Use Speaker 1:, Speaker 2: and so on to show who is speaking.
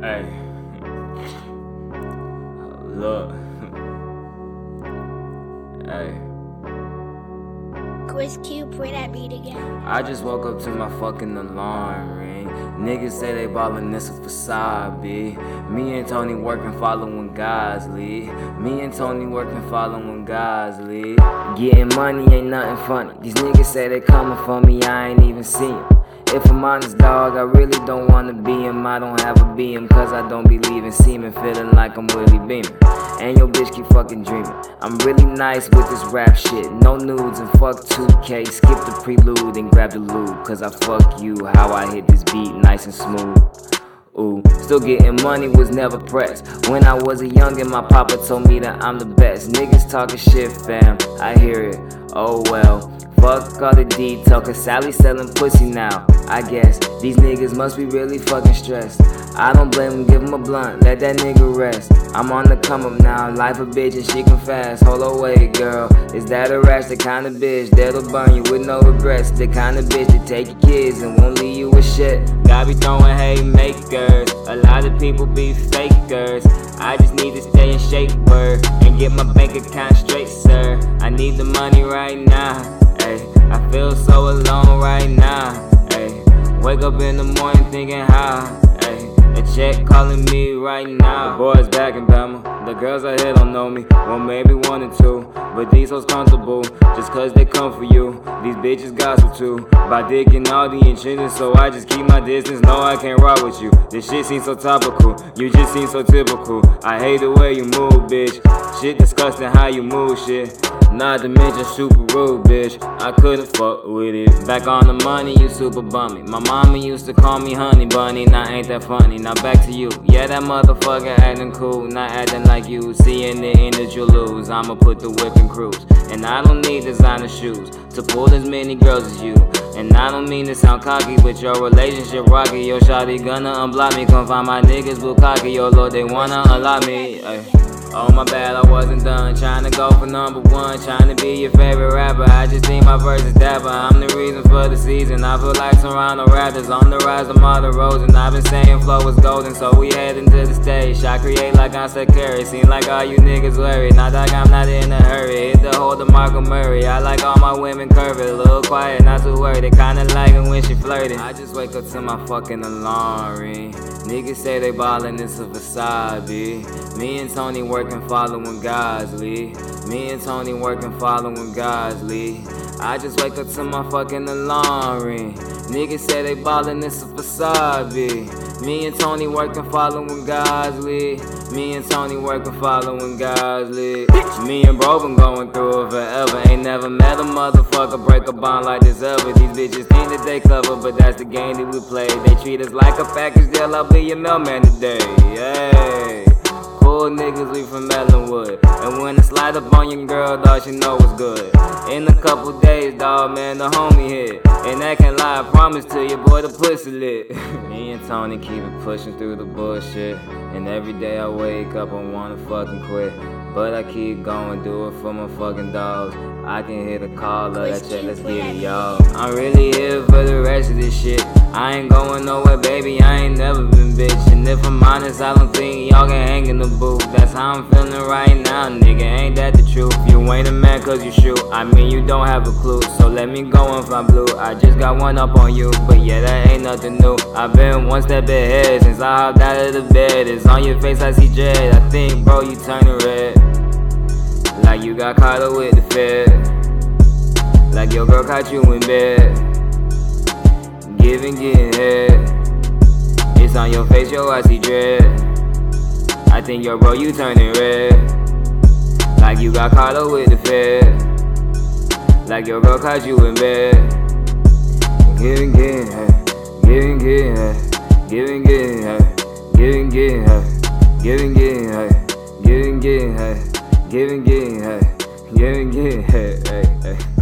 Speaker 1: Hey. Look. Hey.
Speaker 2: Chris Q, play that beat again.
Speaker 1: I just woke up to my fucking alarm ring. Niggas say they ballin' this a facade, B. Me and Tony working, following God's lead. Me and Tony working, following God's lead. Getting money ain't nothing funny. These niggas say they coming for me, I ain't even see 'em. If I'm honest, dog, I really don't wanna be him. I don't have a BM, cause I don't believe in seeming. Feeling like I'm Willie Beamer. And your bitch keep fucking dreaming. I'm really nice with this rap shit. No nudes and fuck 2K. Skip the prelude and grab the loot. Cause I fuck you how I hit this beat nice and smooth. Ooh, still getting money was never pressed. When I was a youngin', my papa told me that I'm the best. Niggas talking shit, fam. I hear it. Oh well. Fuck all the detail, cause Sally selling pussy now. I guess these niggas must be really fucking stressed. I don't blame them, give him a blunt, let that nigga rest. I'm on the come up now, life a bitch and she can fast. Hold away, girl. Is that a rash? The kind of bitch that'll burn you with no regrets. The kind of bitch that take your kids and won't leave you with shit. God be throwing haymakers. A lot of people be fakers. I just need to stay in shape, word, and get my bank account straight, sir. I need the money right now. Ay, I feel so alone right now. Ay, wake up in the morning thinking how. A check calling me right now. The boys back in Bama. The girls out here don't know me. Well, maybe one or two. But these hoes comfortable just cause they come for you. These bitches gossip too. By dicking all the intrusions, so I just keep my distance. No, I can't rock with you. This shit seems so topical. You just seem so typical. I hate the way you move, bitch. Shit disgusting how you move, shit. Not to mention super rude, bitch. I couldn't fuck with it. Back on the money, you super bummy. My mama used to call me honey bunny. Now ain't that funny? Now back to you. Yeah, that motherfucker acting cool, not acting like you. Seeing the end that you lose. I'ma put the whip in cruise. And I don't need designer shoes to pull as many girls as you. And I don't mean to sound cocky, but your relationship rocky. Your shawty gonna unblock me. Come find my niggas cocky. Yo, Lord, they wanna unlock me. Ay. Oh my bad, I wasn't done. Trying to go for number one, trying to be your favorite rapper. I just think my verse is dapper. I'm the reason for the season. I feel like Toronto Raptors on the rise of Mother Rose. And I've been saying flow was golden, so we heading to the stage. I create like I'm Curry. Seem like all you niggas worried. Not like I'm not in a hurry. Hit the hole DeMarco Murray. I like all my women curvy. A little quiet, not too worried. Kinda like it when she flirting. I just wake up to my fucking alarm ring. Niggas say they ballin', it's a facade. Me and Tony working, following God's lead. Me and Tony working, following God's lead. I just wake up to my fucking alarm ring. Niggas say they ballin', it's a facade, B. Me and Tony working, following God's lead. Me and Tony working, following God's lead. Me and bro been going through it forever. Ain't never met a motherfucker break a bond like this ever. These bitches think that they clever, but that's the game that we play. They treat us like a package deal. I'll be your mailman today. Hey. Cool niggas, we from Ellenwood. And when I slide up on your girl, dog, she know what's good. In a couple days, dog, man, the homie hit. And I can lie, I promise to you, boy, the pussy lit. Me and Tony keep it pushing through the bullshit. And every day I wake up, I wanna fucking quit. But I keep going, do it for my fucking dogs. I can hear the call of that shit, let's get it, y'all. I'm really here for the rest of this shit. I ain't going nowhere, baby, I ain't never been bitch. And if I'm honest, I don't think y'all can hang in the booth. That's how I'm feeling right now, nigga, ain't that the truth? You ain't a man cause you shoot, I mean you don't have a clue. So let me go if I'm blue, I just got one up on you. But yeah, that ain't nothing new. I've been one step ahead since I hopped out of the bed. It's on your face, I see dread. I think, bro, you turning red. You got caught up with the fed. Like your girl caught you in bed. Giving, getting head. It's on your face, yo, I see dread. I think, your bro, you turning red. Like you got caught up with the fed. Like your girl caught you in bed. Giving, getting head. Giving, getting head. Giving, getting head. Giving, getting head. Giving, getting head. Giving, getting head. Getting, getting get, hey.
Speaker 3: getting and get, hey, hey, hey.